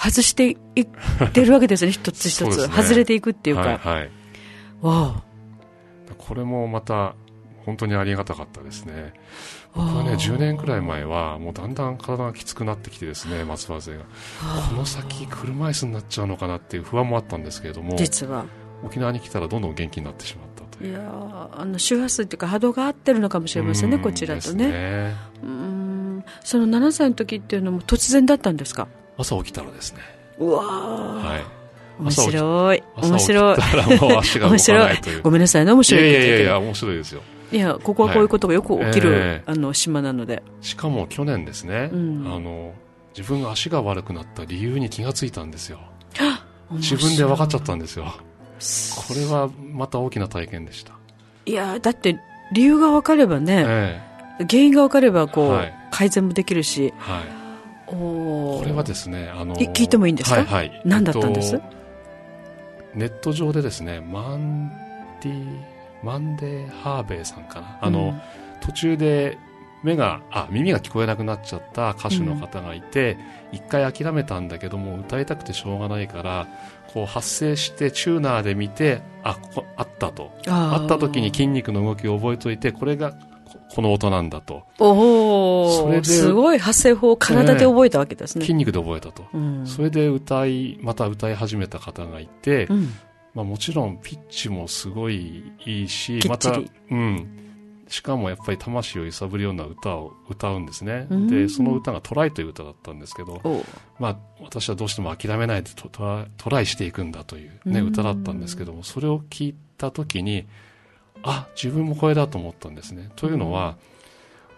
[SPEAKER 1] 外していってるわけですね、一つ一つ、
[SPEAKER 2] ね。
[SPEAKER 1] 外れていくっていうか、
[SPEAKER 2] えはいはい。
[SPEAKER 1] わ
[SPEAKER 2] これもまた本当にありがたかったですね。
[SPEAKER 1] あ
[SPEAKER 2] 僕はね
[SPEAKER 1] わあ
[SPEAKER 2] 10年くらい前はもうだんだん体がきつくなってきてですね松葉杖が。この先車椅子になっちゃうのかなっていう不安もあったんですけれども
[SPEAKER 1] 実は。
[SPEAKER 2] 沖縄に来たらどんどん元気になってしまったという。
[SPEAKER 1] いやーあの周波数っていうか波動が合ってるのかもしれませんね、
[SPEAKER 2] うん
[SPEAKER 1] こちらと
[SPEAKER 2] です
[SPEAKER 1] ね。うーん。その7歳の時っていうのも突然だったんですか？
[SPEAKER 2] 朝起きたらですね。
[SPEAKER 1] うわー、
[SPEAKER 2] はい。
[SPEAKER 1] 面白い。面白い。面白
[SPEAKER 2] ない
[SPEAKER 1] ごめんなさいね面白い
[SPEAKER 2] いやいやいや面白いですよ。
[SPEAKER 1] いやここはこういうことがよく起きる、
[SPEAKER 2] はい。え
[SPEAKER 1] あの島なので。
[SPEAKER 2] しかも去年ですね、
[SPEAKER 1] うん。
[SPEAKER 2] あの自分が足が悪くなった理由に気がついたんですよ。自分で分かっちゃったんですよ。これはまた大きな体験でした、
[SPEAKER 1] いやだって理由が分かればね、
[SPEAKER 2] え
[SPEAKER 1] 原因が分かればこう、
[SPEAKER 2] はい。
[SPEAKER 1] 改善もできるし
[SPEAKER 2] えはいこれはですねあの
[SPEAKER 1] い聞いてもいいんですか？
[SPEAKER 2] はいはい。
[SPEAKER 1] 何だったんです？
[SPEAKER 2] えっとネット上でですねマンディマンデー・ハーベイさんかな。あの、途中で目があ耳が聞こえなくなっちゃった歌手の方がいて、一回諦めたんだけども歌いたくてしょうがないからこう発声してチューナーで見てあここあったと。
[SPEAKER 1] あ
[SPEAKER 2] った時に筋肉の動きを覚えておいてこれがここの音なんだと。
[SPEAKER 1] おおすごい発声法を体で覚えたわけですね。
[SPEAKER 2] 筋肉で覚えたと、
[SPEAKER 1] うん。
[SPEAKER 2] それで歌いまた歌い始めた方がいて、
[SPEAKER 1] うん。
[SPEAKER 2] まあ、もちろんピッチもすごいいいしまた、うん、しかもやっぱり魂を揺さぶるような歌を歌うんですね、
[SPEAKER 1] うん。
[SPEAKER 2] でその歌が「トライ」という歌だったんですけど、まあ、私はどうしても諦めないでトトライしていくんだという、ね、
[SPEAKER 1] うん。
[SPEAKER 2] 歌だったんですけどもそれを聞いた時にあ自分もこれだと思ったんですね。というのは、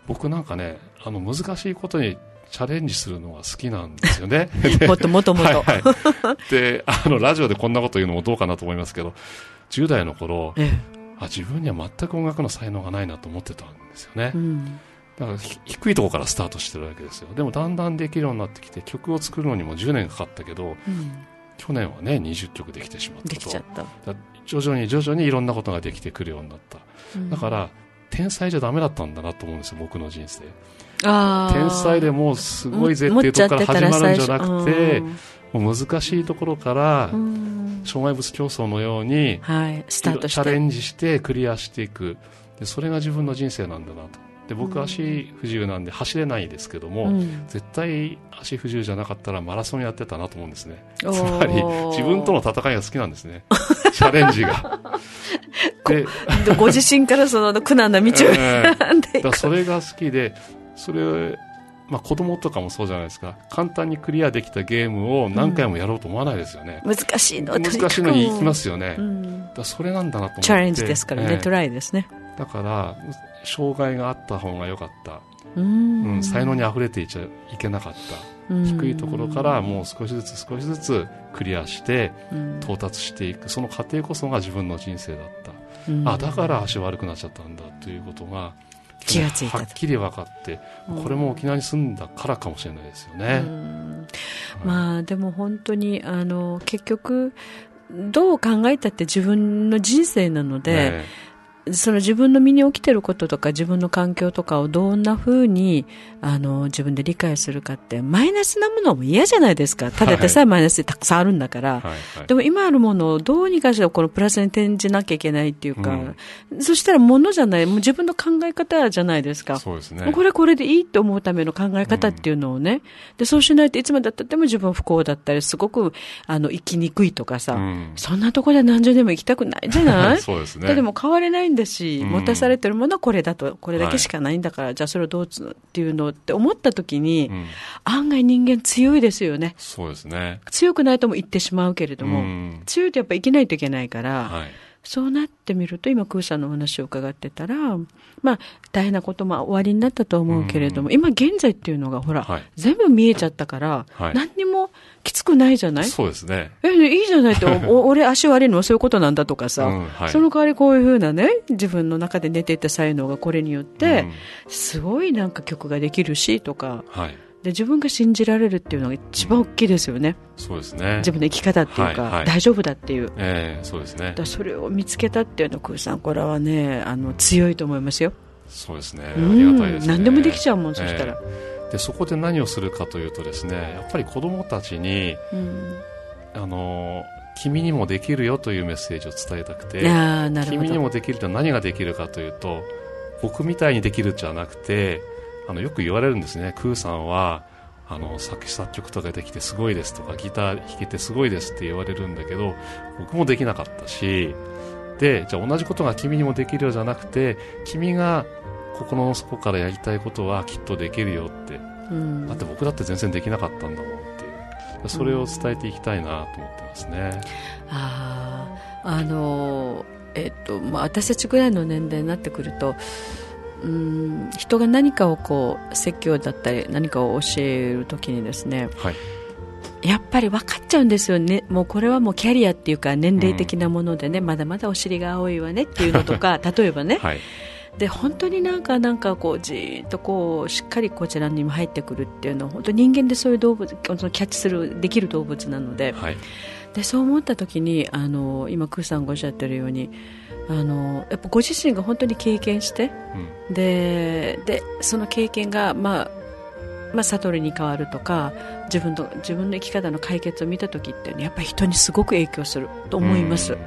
[SPEAKER 2] 僕なんかねあの難しいことにチャレンジするのが好きなんですよね。で
[SPEAKER 1] もっともっともっと。
[SPEAKER 2] はいはい、であのラジオでこんなこと言うのもどうかなと思いますけど10代の頃
[SPEAKER 1] え
[SPEAKER 2] あ自分には全く音楽の才能がないなと思ってたんですよね。
[SPEAKER 1] えうん。
[SPEAKER 2] だからひ低いところからスタートしてるわけですよ。でもだんだんできるようになってきて曲を作るのにも10年かかったけど
[SPEAKER 1] うん。
[SPEAKER 2] 去年はね20曲できてしまったと。
[SPEAKER 1] できちゃった。
[SPEAKER 2] だ徐々に徐々にいろんなことができてくるようになった。だから天才じゃダメだったんだなと思うんですよ僕の人生。天才でもうすごいぜっていうところから始まるんじゃなくて
[SPEAKER 1] うん。
[SPEAKER 2] もう難しいところから
[SPEAKER 1] うん。
[SPEAKER 2] 障害物競争のように
[SPEAKER 1] はい。
[SPEAKER 2] チャレンジしてクリアしていく。でそれが自分の人生なんだなとで僕足不自由なんで走れないですけども、
[SPEAKER 1] うん。
[SPEAKER 2] 絶対足不自由じゃなかったらマラソンやってたなと思うんですね。つまり自分との戦いが好きなんですね。チャレンジが。で
[SPEAKER 1] でご自身からその苦難な道を
[SPEAKER 2] ええ。
[SPEAKER 1] 選んでいく。
[SPEAKER 2] だからそれが好きでそれまあ、子供とかもそうじゃないですか。簡単にクリアできたゲームを何回もやろうと思わないですよね、
[SPEAKER 1] 難しいの。
[SPEAKER 2] 難しいのに行きますよね、だ
[SPEAKER 1] うん。
[SPEAKER 2] からそれなんだなと思って。
[SPEAKER 1] チャレンジですからね、
[SPEAKER 2] ええ。
[SPEAKER 1] トライですね。
[SPEAKER 2] だから障害があった方が良かった、
[SPEAKER 1] うん。
[SPEAKER 2] うん、才能に溢れていちゃいけなかった、低いところからもう少しずつ少しずつクリアして
[SPEAKER 1] うん。
[SPEAKER 2] 到達していく。その過程こそが自分の人生だった、
[SPEAKER 1] うん。
[SPEAKER 2] あだから足悪くなっちゃったんだということが
[SPEAKER 1] 気がついた。と
[SPEAKER 2] はっきり分かってこれも沖縄に住んだからかもしれないですよね、
[SPEAKER 1] うん。まあでも本当にあの結局どう考えたって自分の人生なので、
[SPEAKER 2] ね
[SPEAKER 1] その自分の身に起きてることとか自分の環境とかをどんな風にあの自分で理解するかってマイナスなものも嫌じゃないですか。ただでさえマイナスでたくさんあるんだから、
[SPEAKER 2] はいはい。
[SPEAKER 1] でも今あるものをどうにかしてこのプラスに転じなきゃいけないっていうか、そしたらものじゃないもう自分の考え方じゃないですか。
[SPEAKER 2] そうですね。
[SPEAKER 1] これはこれでいいと思うための考え方っていうのをね、でそうしないといつまでだっても自分は不幸だったりすごくあの生きにくいとかさ、
[SPEAKER 2] うん。
[SPEAKER 1] そんなところで何十年も生きたくないじゃない？
[SPEAKER 2] そうですね。
[SPEAKER 1] だってもう変われないんだし、
[SPEAKER 2] うん。
[SPEAKER 1] 持たされてるものはこれだと、これだけしかないんだから、じゃあそれをどうつっていうのって思った時に、
[SPEAKER 2] うん。
[SPEAKER 1] 案外人間強いですよね。
[SPEAKER 2] そうですね。
[SPEAKER 1] 強くないとも言ってしまうけれども、
[SPEAKER 2] うん。
[SPEAKER 1] 強いとやっぱ生きないといけないから、
[SPEAKER 2] はい。
[SPEAKER 1] そうなってみると、今、クーさんのお話を伺ってたら、まあ、大変なことも終わりになったと思うけれども、今現在っていうのが、ほら、
[SPEAKER 2] はい。
[SPEAKER 1] 全部見えちゃったから、
[SPEAKER 2] はい。
[SPEAKER 1] 何にもきつくないじゃない？
[SPEAKER 2] そうですね。
[SPEAKER 1] え、いいじゃないって、お 俺足悪いのはそういうことなんだとかさ、
[SPEAKER 2] うんはい。
[SPEAKER 1] その代わりこういうふうなね、自分の中で寝ていた才能がこれによって、
[SPEAKER 2] うん。
[SPEAKER 1] すごいなんか曲ができるしとか、
[SPEAKER 2] はい
[SPEAKER 1] で自分が信じられるっていうのが一番大きいですよね。
[SPEAKER 2] そうですね
[SPEAKER 1] 自分の生き方っていうか、
[SPEAKER 2] はいはい
[SPEAKER 1] 大丈夫だっていう。
[SPEAKER 2] ええそうですね
[SPEAKER 1] だそれを見つけたっていうのは、クーさん、これはね、あの強いと思いますよ。
[SPEAKER 2] そうですねあ
[SPEAKER 1] うん
[SPEAKER 2] りがたいですね
[SPEAKER 1] 何でもできちゃうもんそしたら
[SPEAKER 2] ええでそこで何をするかというとですねやっぱり子供たちに
[SPEAKER 1] うん、
[SPEAKER 2] あの君にもできるよというメッセージを伝えたくて。君にもできると何ができるかというと僕みたいにできるじゃなくてあのよく言われるんですね。クーさんはあの作詞作曲とかできてすごいですとかギター弾けてすごいですって言われるんだけど僕もできなかったしでじゃあ同じことが君にもできるようじゃなくて君が心の底からやりたいことはきっとできるよって。
[SPEAKER 1] うん。
[SPEAKER 2] だって僕だって全然できなかったんだもんっていう。それを伝えていきたいなと思ってますね、
[SPEAKER 1] あああのえっとまあ、私たちぐらいの年齢になってくるとうん人が何かをこう説教だったり何かを教えるときにですね
[SPEAKER 2] はい。
[SPEAKER 1] やっぱり分かっちゃうんですよね。もうこれはもうキャリアっていうか年齢的なものでね、まだまだお尻が青いわねっていうのとか 例えばね
[SPEAKER 2] はい
[SPEAKER 1] で本当になんかなんかこうじーっとこうしっかりこちらにも入ってくるっていうのは本当人間でそういう動物そのキャッチするできる動物なので,、
[SPEAKER 2] はい。
[SPEAKER 1] でそう思った時にあの今クーさんがおっしゃってるようにあのやっぱご自身が本当に経験して
[SPEAKER 2] うん。
[SPEAKER 1] ででその経験が、まあまあ、悟りに変わるとか自分と自分の生き方の解決を見た時っていうのはやっぱり人にすごく影響すると思います、
[SPEAKER 2] うん。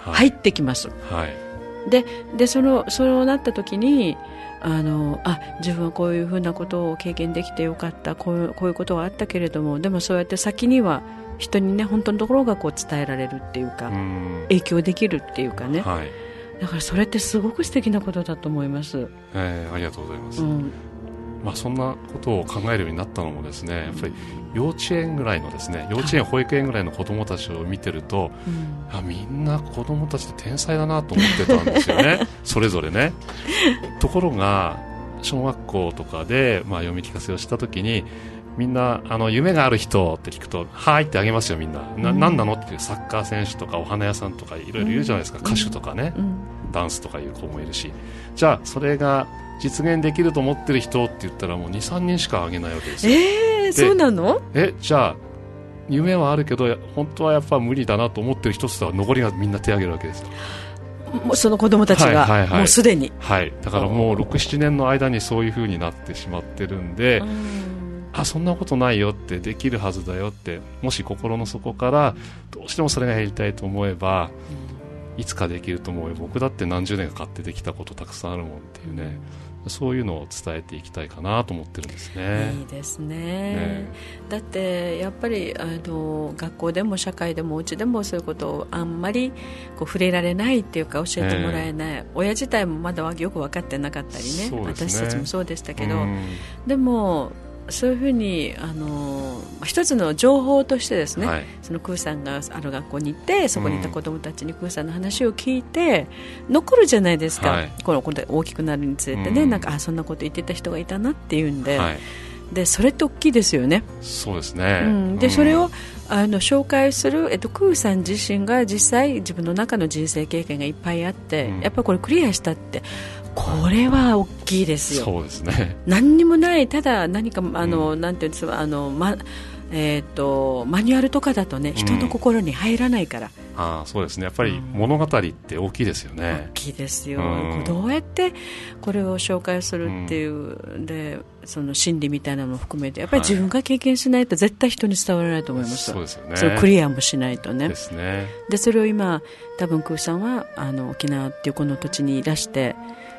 [SPEAKER 1] 入
[SPEAKER 2] はい。
[SPEAKER 1] ってきます。
[SPEAKER 2] はい
[SPEAKER 1] ででそのそうなった時にあのあ自分はこういうふうなことを経験できてよかった。こういうこういうことがあったけれどもでもそうやって先には人にね本当のところがこう伝えられるっていうか、
[SPEAKER 2] うん。
[SPEAKER 1] 影響できるっていうかね、
[SPEAKER 2] はい。
[SPEAKER 1] だからそれってすごく素敵なことだと思います、
[SPEAKER 2] えーありがとうございます、
[SPEAKER 1] うん
[SPEAKER 2] まあ、そんなことを考えるようになったのもですねやっぱり幼稚園ぐらいのですね幼稚園保育園ぐらいの子供たちを見てると
[SPEAKER 1] うん。
[SPEAKER 2] あみんな子供たちって天才だなと思ってたんですよね。それぞれね。ところが小学校とかで、まあ、読み聞かせをした時にみんなあの夢がある人って聞くとはいってあげますよみんな。な,、何なのっていうサッカー選手とかお花屋さんとかいろいろいるじゃないですか、
[SPEAKER 1] うん。
[SPEAKER 2] 歌手とかね、
[SPEAKER 1] うん。
[SPEAKER 2] ダンスとかいう子もいるし。じゃあそれが実現できると思ってる人って言ったらもう23人しかあげないわけですよ。
[SPEAKER 1] えー、そうなの？
[SPEAKER 2] えじゃあ夢はあるけど本当はやっぱ無理だなと思ってる人って言ったら残りがみんな手を挙げるわけです。よ
[SPEAKER 1] もうその子供たちが、
[SPEAKER 2] はいはいはい。
[SPEAKER 1] もうすでに、
[SPEAKER 2] はい。だからもう67年の間にそういう風になってしまってるんで、あそんなことないよってできるはずだよってもし心の底からどうしてもそれがやりたいと思えばいつかできると思うよ。僕だって何十年かかってできたことたくさんあるもんっていうねそういうのを伝えていきたいかなと思ってるんですね。
[SPEAKER 1] いいですね。
[SPEAKER 2] ね。
[SPEAKER 1] だってやっぱりあの学校でも社会でもお家でもそういうことをあんまりこう触れられないっていうか教えてもらえない、親自体もまだよく分かってなかったりね。
[SPEAKER 2] ね。
[SPEAKER 1] 私たちもそうでしたけど、
[SPEAKER 2] うん。
[SPEAKER 1] でもそういうふうにあの一つの情報としてですね、
[SPEAKER 2] はい。
[SPEAKER 1] そのクーさんがある学校に行ってそこにいた子供たちにクーさんの話を聞いて残るじゃないですか、
[SPEAKER 2] はい。
[SPEAKER 1] このこれ大きくなるにつれてね、
[SPEAKER 2] うん。
[SPEAKER 1] なんかあそんなこと言ってた人がいたなっていうんで,、
[SPEAKER 2] はい、
[SPEAKER 1] でそれって大きいですよね、
[SPEAKER 2] そうですね、
[SPEAKER 1] うん、で
[SPEAKER 2] うん。
[SPEAKER 1] それをあの紹介する、えっと、クーさん自身が実際自分の中の人生経験がいっぱいあって、
[SPEAKER 2] うん。
[SPEAKER 1] やっぱりこれクリアしたってこれは大きいですよ。
[SPEAKER 2] そうですね。
[SPEAKER 1] 何にもないただ何かあの、なんていうんですかあの、まえー、とマニュアルとかだとね人の心に入らないから、
[SPEAKER 2] ああそうですね。やっぱり物語って大きいですよね。
[SPEAKER 1] 大、きいですよ、
[SPEAKER 2] うん。
[SPEAKER 1] どうやってこれを紹介するっていう、でその心理みたいなのも含めてやっぱり自分が経験しないと絶対人に伝わらないと思います、
[SPEAKER 2] そうですよね。
[SPEAKER 1] クリアもしないとね。
[SPEAKER 2] ですね。
[SPEAKER 1] でそれを今多分クーさんはあの沖縄っていうこの土地にいらして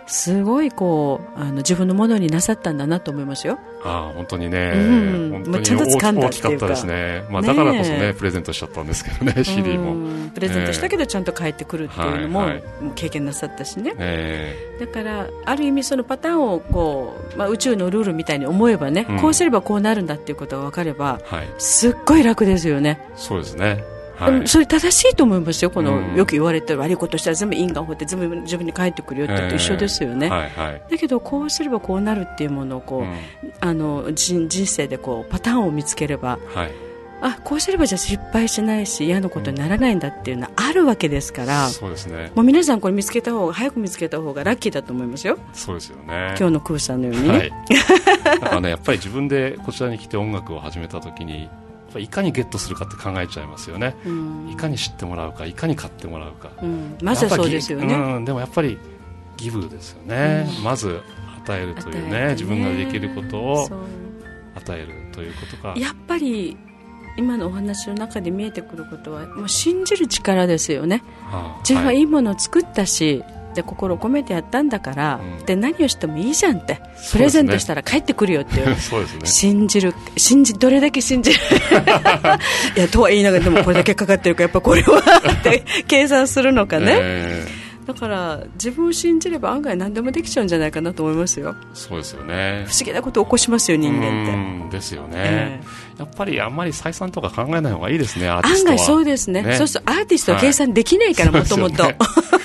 [SPEAKER 1] すごいこうあの自分のものになさったんだなと思いますよ。
[SPEAKER 2] ああ本当にね、
[SPEAKER 1] うん
[SPEAKER 2] 本当
[SPEAKER 1] まあちゃんと
[SPEAKER 2] に
[SPEAKER 1] 掴んだ
[SPEAKER 2] 大
[SPEAKER 1] っていうか。
[SPEAKER 2] きかったですね、まあ、
[SPEAKER 1] ね
[SPEAKER 2] だからこそねプレゼントしちゃったんですけどね CD も、
[SPEAKER 1] うんプレゼントしたけどちゃんと帰ってくるっていうのも,、経験なさったしね。
[SPEAKER 2] え。
[SPEAKER 1] だからある意味そのパターンをこう、まあ、宇宙のルールみたいに思えばね、
[SPEAKER 2] うん。
[SPEAKER 1] こうすればこうなるんだっていうことが分かれば
[SPEAKER 2] えはい。
[SPEAKER 1] すっごい楽ですよね、
[SPEAKER 2] そうですね。は
[SPEAKER 1] でも
[SPEAKER 2] い
[SPEAKER 1] それ正しいと思いますよこの、
[SPEAKER 2] うん。
[SPEAKER 1] よく言われてる悪いことしたら全部因果を掘って全部自分に返ってくるよってのと一緒ですよね、
[SPEAKER 2] はいはい。
[SPEAKER 1] だけどこうすればこうなるっていうものをこう、
[SPEAKER 2] うん。
[SPEAKER 1] あの人人生でこうパターンを見つければ
[SPEAKER 2] はい。
[SPEAKER 1] あこうすればじゃあ失敗しないし嫌なことにならないんだっていうのはあるわけですから、
[SPEAKER 2] そうですね。
[SPEAKER 1] もう皆さんこれ見つけた方が早く見つけた方がラッキーだと思いますよ。
[SPEAKER 2] そうですよね。
[SPEAKER 1] 今日のクーさんのようにね、
[SPEAKER 2] はい、だからねやっぱり自分でこちらに来て音楽を始めた時にやっぱりいかにゲットするかって考えちゃいますよね、
[SPEAKER 1] うん。
[SPEAKER 2] いかに知ってもらうかいかに買ってもらうか。
[SPEAKER 1] うん。まずはそうですよね、
[SPEAKER 2] うん、でもやっぱりギブですよね、まず与えるというね
[SPEAKER 1] ね。
[SPEAKER 2] 自分ができることを与えるということが
[SPEAKER 1] やっぱり今のお話の中で見えてくることはもう信じる力ですよね。
[SPEAKER 2] はあ
[SPEAKER 1] 自分は
[SPEAKER 2] はい
[SPEAKER 1] いいものを作ったし、で心を込めてやったんだから、
[SPEAKER 2] うん。
[SPEAKER 1] で何をしてもいいじゃんって、プレゼントしたら帰ってくるよっていう。
[SPEAKER 2] そうですね。
[SPEAKER 1] 信じる信じどれだけ信じる？いやとは言いながらでもこれだけかかってるからやっぱこれは って計算するのかね、
[SPEAKER 2] え
[SPEAKER 1] だから自分を信じれば案外何でもできちゃうんじゃないかなと思いますよ。
[SPEAKER 2] ーそうですよね。
[SPEAKER 1] 不思議なことを起こしますよ人間って。
[SPEAKER 2] うんですよね、
[SPEAKER 1] え
[SPEAKER 2] やっぱりあんまり採算とか考えない方がいいですね
[SPEAKER 1] 案外そうですね。
[SPEAKER 2] ね。
[SPEAKER 1] そうするとアーティストは計算できないからもともと。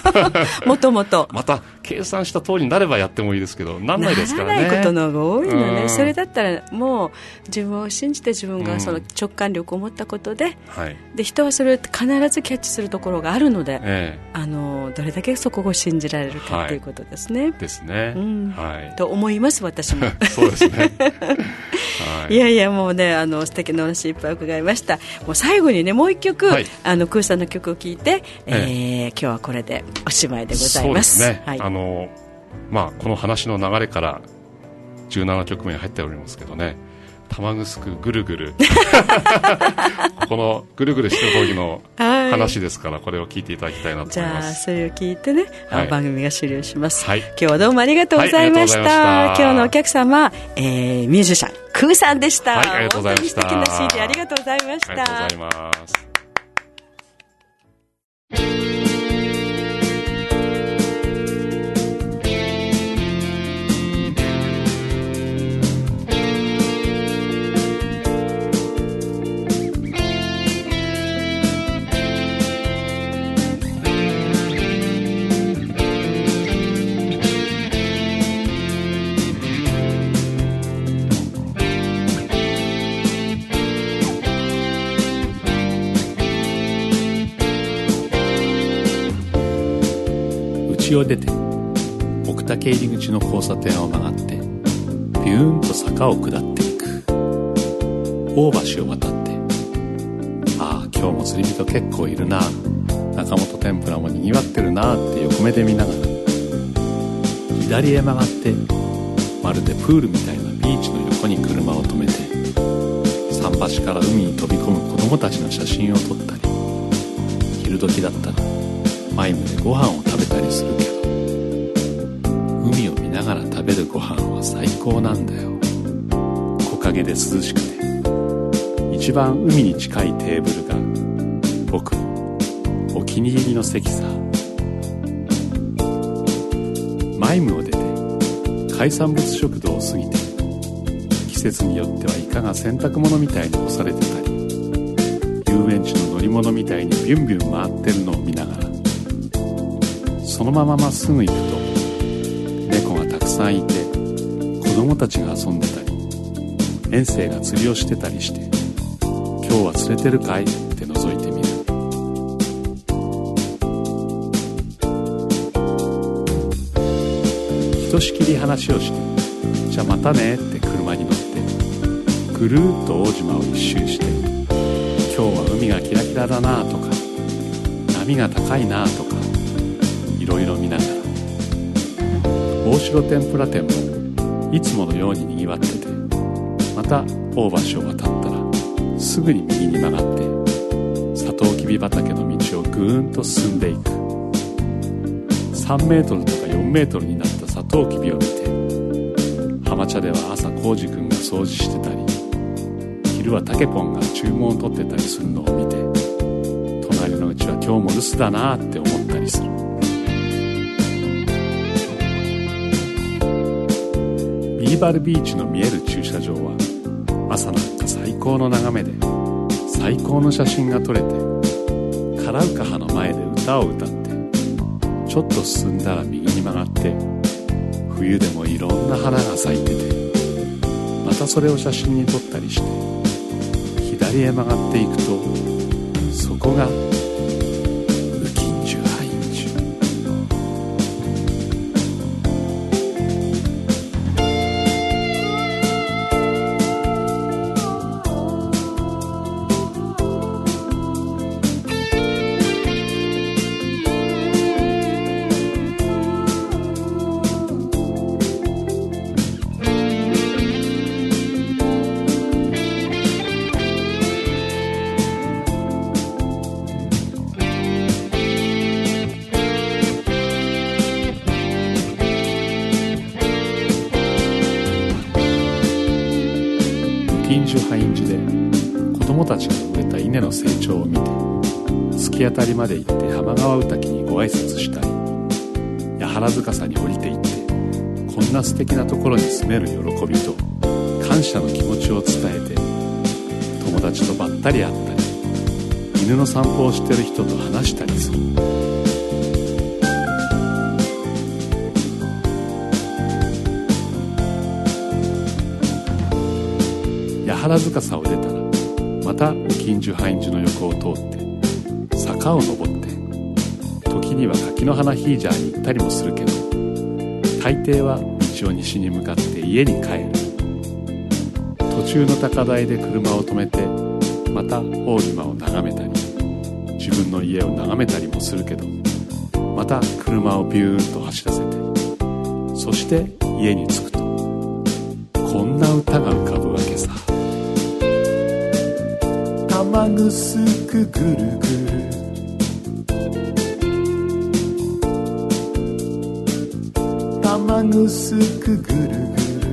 [SPEAKER 1] もともと。
[SPEAKER 2] また計算した通りになればやってもいいですけどなんないですからね。
[SPEAKER 1] ならないことの方が多いのね、
[SPEAKER 2] うん。
[SPEAKER 1] それだったらもう自分を信じて自分がその直感力を持ったことで,、
[SPEAKER 2] はい。
[SPEAKER 1] で人はそれを必ずキャッチするところがあるので、
[SPEAKER 2] え。
[SPEAKER 1] あのどれだけそこを信じられるか
[SPEAKER 2] はい。
[SPEAKER 1] ということですね。
[SPEAKER 2] えですね、
[SPEAKER 1] うん。
[SPEAKER 2] はい。
[SPEAKER 1] と思います私も。
[SPEAKER 2] そうですね。はい。
[SPEAKER 1] いやいやもうねあの素敵なお話いっぱい伺いました。もう最後にねもう一曲、
[SPEAKER 2] はい。
[SPEAKER 1] あのクーさんの曲を聴いて、え
[SPEAKER 2] え。
[SPEAKER 1] ー今日はこれでおしまいでござい
[SPEAKER 2] そう
[SPEAKER 1] ま
[SPEAKER 2] ですすね、
[SPEAKER 1] はい。
[SPEAKER 2] あのまあ、この話の流れから17曲目に入っておりますけどね玉城ぐるぐる。このぐるぐるしてる時の
[SPEAKER 1] はい。
[SPEAKER 2] 話ですから、これを聞いていただきたいなと
[SPEAKER 1] じゃあ
[SPEAKER 2] 思います。
[SPEAKER 1] それを聞いてね、
[SPEAKER 2] はい。
[SPEAKER 1] 番組が終了します、
[SPEAKER 2] はい。
[SPEAKER 1] 今日はどうもありがとうございました,、
[SPEAKER 2] はい
[SPEAKER 1] 今日のお客様、えーミュージシャンクーさんでした、
[SPEAKER 2] はいありがとうございました。
[SPEAKER 1] 本当に素敵な CD ありがとうございました。
[SPEAKER 2] ありがとうございます
[SPEAKER 3] を出て奥武入り口の交差点を曲がってビューンと坂を下っていく。大橋を渡ってああ今日も釣り人結構いるな。中本天ぷらもにぎわってるなって横目で見ながら左へ曲がってまるでプールみたいなビーチの横に車を止めて桟橋から海に飛び込む子供たちの写真を撮ったり昼時だったらマイムでご飯をべたりするけど。海を見ながら食べるご飯は最高なんだよ。木陰で涼しくて。一番海に近いテーブルが僕のお気に入りの席さ。マイムを出て海産物食堂を過ぎて季節によってはイカが洗濯物みたいに干されてたり遊園地の乗り物みたいにビュンビュン回ってるのをそのまままっすぐ行くと猫がたくさんいて子供たちが遊んでたり遠征が釣りをしてたりして今日は釣れてるかい？って覗いてみる。ひとしきり話をしてじゃあまたねって車に乗ってぐるっと大島を一周して今日は海がキラキラだなとか波が高いなとか大城天ぷら店もいつものようににぎわっててまた大橋を渡ったらすぐに右に曲がってサトウキビ畑の道をぐーんと進んでいく。3メートルとか4メートルになったサトウキビを見て浜茶では朝浩二君が掃除してたり昼はタケポンが注文を取ってたりするのを見て隣のうちは今日も留守だなって思ったりする。ーバルビーチの見える駐車場は朝なんか最高の眺めで最高の写真が撮れてカラウカハの前で歌を歌ってちょっと進んだら右に曲がって冬でもいろんな花が咲いててまたそれを写真に撮ったりして左へ曲がっていくとそこが金樹ハイン樹で子供たちが植えた稲の成長を見て突き当たりまで行って浜川宇滝にご挨拶したり八原塚さに降りて行ってこんな素敵なところに住める喜びと感謝の気持ちを伝えて友達とばったり会ったり犬の散歩をしてる人と話したりする。原塚さを出たらまた近所ハインジの横を通って坂を登って時には柿の花ヒージャーに行ったりもするけど大抵は道を西に向かって家に帰る。途中の高台で車を止めてまた大島を眺めたり自分の家を眺めたりもするけどまた車をビューンと走らせてそして家に着くとこんな歌が浮かぶわけさ。
[SPEAKER 4] 玉ぐすくぐるぐる。玉ぐすくぐるぐる。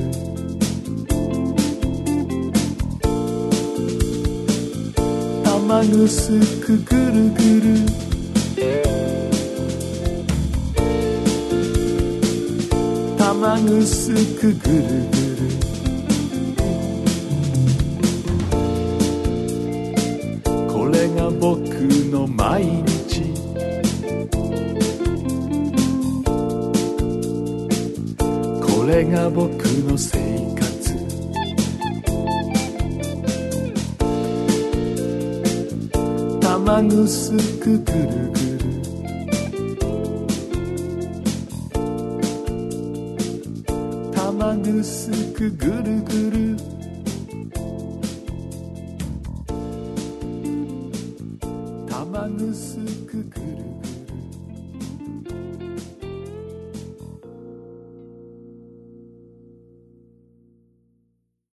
[SPEAKER 4] 玉ぐすくぐるぐる。玉ぐすくぐるぐる。僕の毎日。これが僕の生活。玉ぐすくぐるぐる。玉ぐすくぐるぐる。